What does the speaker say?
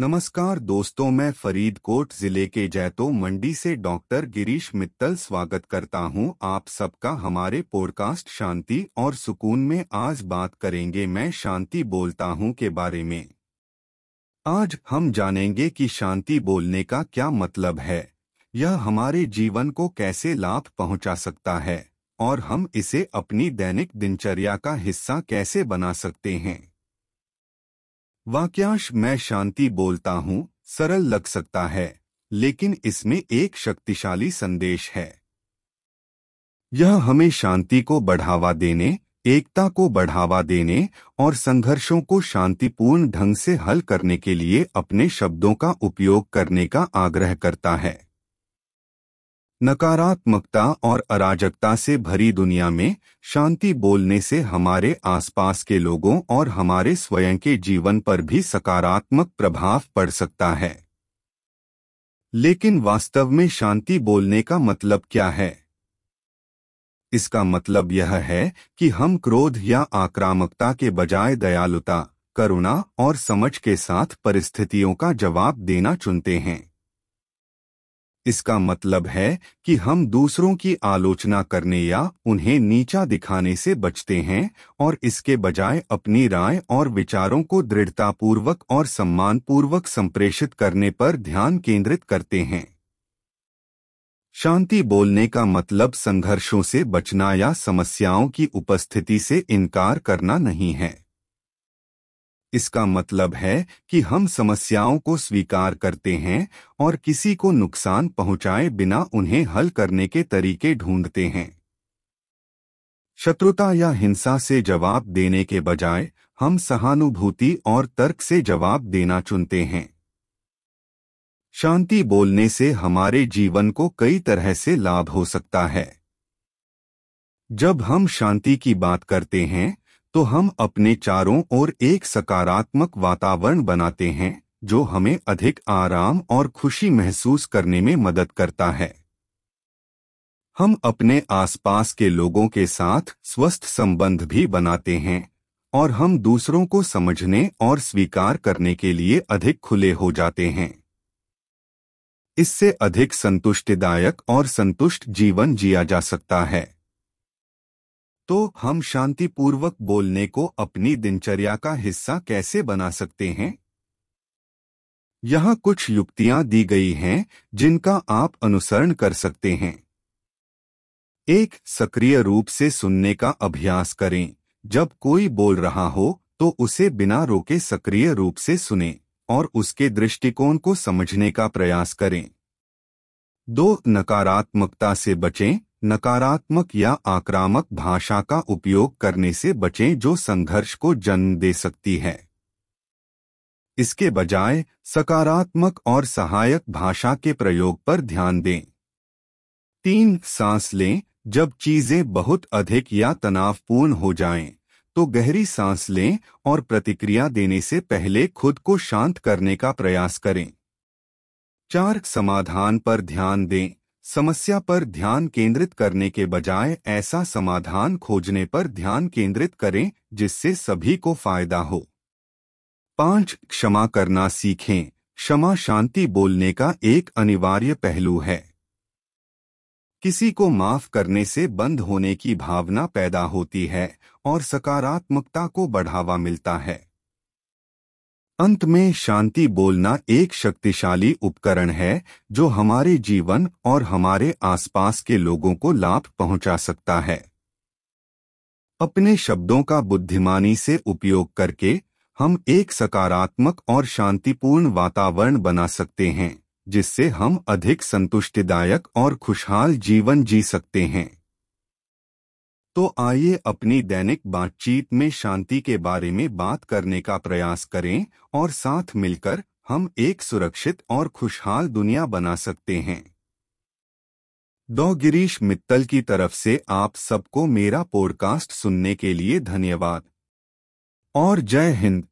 नमस्कार दोस्तों, मैं फरीदकोट ज़िले के जैतो मंडी से डॉक्टर गिरीश मित्तल स्वागत करता हूँ। आप सबका हमारे पॉडकास्ट शांति और सुकून में आज बात करेंगे। मैं शांति बोलता हूँ के बारे में। आज हम जानेंगे कि शांति बोलने का क्या मतलब है। यह हमारे जीवन को कैसे लाभ पहुँचा सकता है और हम इसे अपनी दैनिक दिनचर्या का हिस्सा कैसे बना सकते हैं। वाक्यांश मैं शांति बोलता हूँ, सरल लग सकता है, लेकिन इसमें एक शक्तिशाली संदेश है। यह हमें शांति को बढ़ावा देने, एकता को बढ़ावा देने और संघर्षों को शांतिपूर्ण ढंग से हल करने के लिए अपने शब्दों का उपयोग करने का आग्रह करता है। नकारात्मकता और अराजकता से भरी दुनिया में शांति बोलने से हमारे आसपास के लोगों और हमारे स्वयं के जीवन पर भी सकारात्मक प्रभाव पड़ सकता है। लेकिन वास्तव में शांति बोलने का मतलब क्या है? इसका मतलब यह है कि हम क्रोध या आक्रामकता के बजाय दयालुता, करुणा और समझ के साथ परिस्थितियों का जवाब देना चुनते हैं। इसका मतलब है कि हम दूसरों की आलोचना करने या उन्हें नीचा दिखाने से बचते हैं और इसके बजाय अपनी राय और विचारों को दृढ़तापूर्वक और सम्मानपूर्वक संप्रेषित करने पर ध्यान केंद्रित करते हैं। शांति बोलने का मतलब संघर्षों से बचना या समस्याओं की उपस्थिति से इनकार करना नहीं है। इसका मतलब है कि हम समस्याओं को स्वीकार करते हैं और किसी को नुकसान पहुँचाए बिना उन्हें हल करने के तरीके ढूंढते हैं। शत्रुता या हिंसा से जवाब देने के बजाय, हम सहानुभूति और तर्क से जवाब देना चुनते हैं। शांति बोलने से हमारे जीवन को कई तरह से लाभ हो सकता है। जब हम शांति की बात करते हैं तो हम अपने चारों ओर एक सकारात्मक वातावरण बनाते हैं, जो हमें अधिक आराम और खुशी महसूस करने में मदद करता है। हम अपने आसपास के लोगों के साथ स्वस्थ संबंध भी बनाते हैं, और हम दूसरों को समझने और स्वीकार करने के लिए अधिक खुले हो जाते हैं। इससे अधिक संतुष्टिदायक और संतुष्ट जीवन जिया जा सकता है। तो हम शांतिपूर्वक बोलने को अपनी दिनचर्या का हिस्सा कैसे बना सकते हैं? यहाँ कुछ युक्तियाँ दी गई हैं, जिनका आप अनुसरण कर सकते हैं। एक, सक्रिय रूप से सुनने का अभ्यास करें। जब कोई बोल रहा हो तो उसे बिना रोके सक्रिय रूप से सुने और उसके दृष्टिकोण को समझने का प्रयास करें। दो, नकारात्मकता से बचें। नकारात्मक या आक्रामक भाषा का उपयोग करने से बचें जो संघर्ष को जन्म दे सकती है। इसके बजाय सकारात्मक और सहायक भाषा के प्रयोग पर ध्यान दें। तीन सांस लें। जब चीज़ें बहुत अधिक या तनावपूर्ण हो जाएँ, तो गहरी सांस लें और प्रतिक्रिया देने से पहले खुद को शांत करने का प्रयास करें। चार समाधान पर ध्यान दें। समस्या पर ध्यान केंद्रित करने के बजाय ऐसा समाधान खोजने पर ध्यान केंद्रित करें, जिससे सभी को फ़ायदा हो। पाँच, क्षमा करना सीखें। क्षमा शांति बोलने का एक अनिवार्य पहलू है। किसी को माफ़ करने से बंद होने की भावना पैदा होती है और सकारात्मकता को बढ़ावा मिलता है। अंत में शांति बोलना एक शक्तिशाली उपकरण है, जो हमारे जीवन और हमारे आसपास के लोगों को लाभ पहुँचा सकता है। अपने शब्दों का बुद्धिमानी से उपयोग करके हम एक सकारात्मक और शांतिपूर्ण वातावरण बना सकते हैं, जिससे हम अधिक संतुष्टिदायक और खुशहाल जीवन जी सकते हैं। तो आइए अपनी दैनिक बातचीत में शांति के बारे में बात करने का प्रयास करें और साथ मिलकर हम एक सुरक्षित और खुशहाल दुनिया बना सकते हैं। दो गिरीश मित्तल की तरफ़ से आप सबको मेरा पॉडकास्ट सुनने के लिए धन्यवाद। और जय हिंद।